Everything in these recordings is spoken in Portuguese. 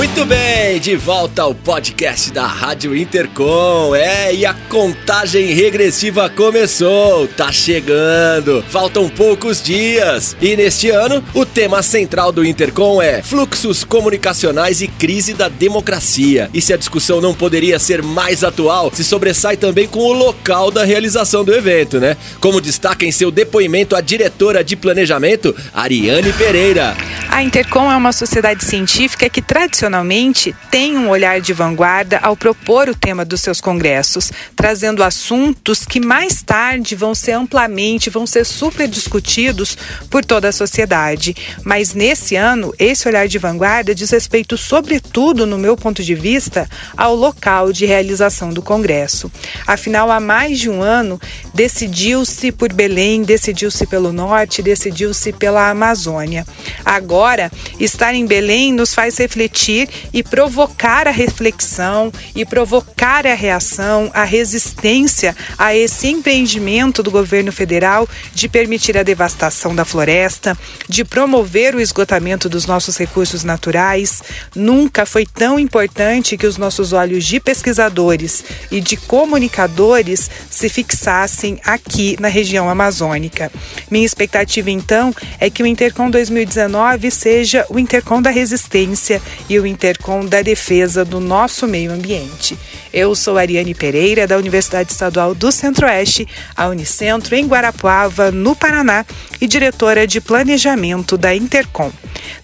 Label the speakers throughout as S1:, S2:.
S1: Muito bem, de volta ao podcast da Rádio Intercom. É, e a contagem regressiva começou. Tá chegando. Faltam poucos dias. E neste ano, o tema central do Intercom é fluxos comunicacionais e crise da democracia. E se a discussão não poderia ser mais atual, se sobressai também com o local da realização do evento, né? Como destaca em seu depoimento a diretora de planejamento, Ariane Pereira.
S2: A Intercom é uma sociedade científica que tradicionalmente tem um olhar de vanguarda ao propor o tema dos seus congressos, trazendo assuntos que mais tarde vão ser amplamente, vão ser super discutidos por toda a sociedade. Mas nesse ano, esse olhar de vanguarda diz respeito, sobretudo, no meu ponto de vista, ao local de realização do congresso. Afinal, há mais de um ano, decidiu-se por Belém, decidiu-se pelo norte, decidiu-se pela Amazônia. Agora, agora, estar em Belém nos faz refletir e provocar a reflexão e provocar a reação, a resistência a esse empreendimento do governo federal de permitir a devastação da floresta, de promover o esgotamento dos nossos recursos naturais. Nunca foi tão importante que os nossos olhos de pesquisadores e de comunicadores se fixassem aqui na região amazônica. Minha expectativa então é que o Intercom 2019 seja o Intercom da Resistência e o Intercom da Defesa do nosso meio ambiente. Eu sou Ariane Pereira, da Universidade Estadual do Centro-Oeste, a Unicentro, em Guarapuava, no Paraná, e diretora de Planejamento da Intercom.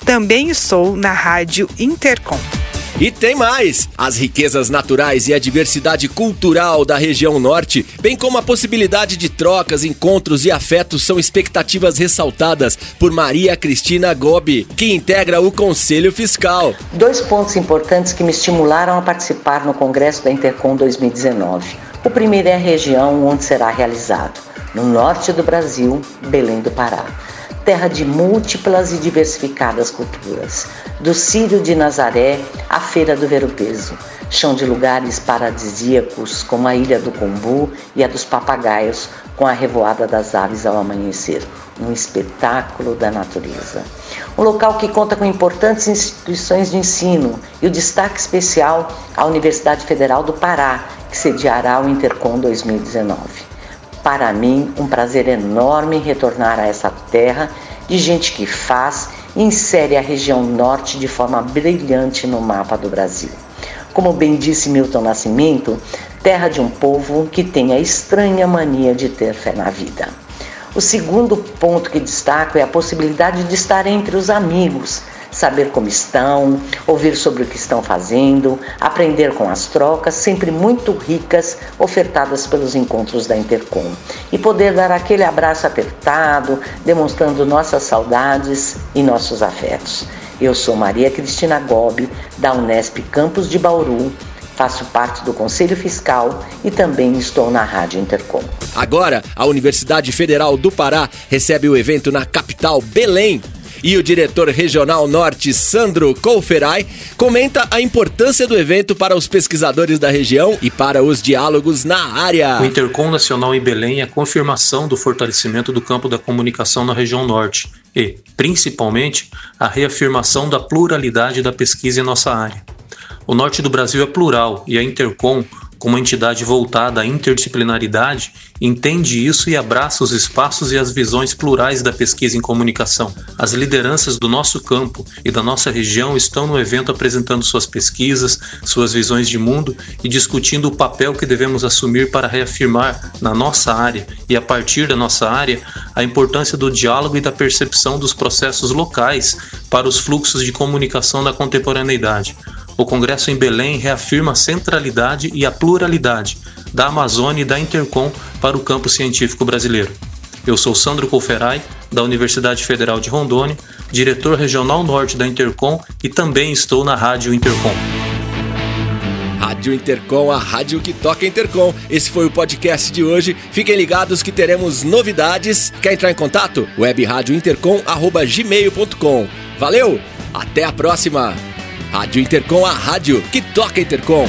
S2: Também estou na Rádio Intercom.
S1: E tem mais! As riquezas naturais e a diversidade cultural da região norte, bem como a possibilidade de trocas, encontros e afetos, são expectativas ressaltadas por Maria Cristina Gobi, que integra o Conselho Fiscal.
S3: Dois pontos importantes que me estimularam a participar no Congresso da Intercom 2019. O primeiro é a região onde será realizado, no norte do Brasil, Belém do Pará terra de múltiplas e diversificadas culturas, do Círio de Nazaré à Feira do Ver-o-Peso, chão de lugares paradisíacos como a Ilha do Combu e a dos Papagaios, com a revoada das aves ao amanhecer, um espetáculo da natureza. Um local que conta com importantes instituições de ensino e o destaque especial à Universidade Federal do Pará, que sediará o Intercom 2019 para mim um prazer enorme retornar a essa terra de gente que faz e insere a região norte de forma brilhante no mapa do Brasil. Como bem disse Milton Nascimento, terra de um povo que tem a estranha mania de ter fé na vida. O segundo ponto que destaco é a possibilidade de estar entre os amigos, saber como estão, ouvir sobre o que estão fazendo, aprender com as trocas, sempre muito ricas, ofertadas pelos encontros da Intercom. E poder dar aquele abraço apertado, demonstrando nossas saudades e nossos afetos. Eu sou Maria Cristina Gobi, da Unesp Campus de Bauru, faço parte do Conselho Fiscal e também estou na Rádio Intercom.
S1: Agora, a Universidade Federal do Pará recebe o evento na capital Belém e o diretor regional norte, Sandro Colferai, comenta a importância do evento para os pesquisadores da região e para os diálogos na área.
S4: O Intercom Nacional em Belém é a confirmação do fortalecimento do campo da comunicação na região norte e, principalmente, a reafirmação da pluralidade da pesquisa em nossa área. O norte do Brasil é plural e a Intercom como entidade voltada à interdisciplinaridade, entende isso e abraça os espaços e as visões plurais da pesquisa em comunicação. As lideranças do nosso campo e da nossa região estão no evento apresentando suas pesquisas, suas visões de mundo e discutindo o papel que devemos assumir para reafirmar na nossa área e a partir da nossa área a importância do diálogo e da percepção dos processos locais para os fluxos de comunicação da contemporaneidade o Congresso em Belém reafirma a centralidade e a pluralidade da Amazônia e da Intercom para o campo científico brasileiro. Eu sou Sandro Colferai, da Universidade Federal de Rondônia, diretor regional norte da Intercom e também estou na Rádio Intercom.
S1: Rádio Intercom, a rádio que toca Intercom. Esse foi o podcast de hoje. Fiquem ligados que teremos novidades. Quer entrar em contato? webrádiointercom@gmail.com. Valeu, até a próxima. Rádio Intercom, a rádio que toca Intercom.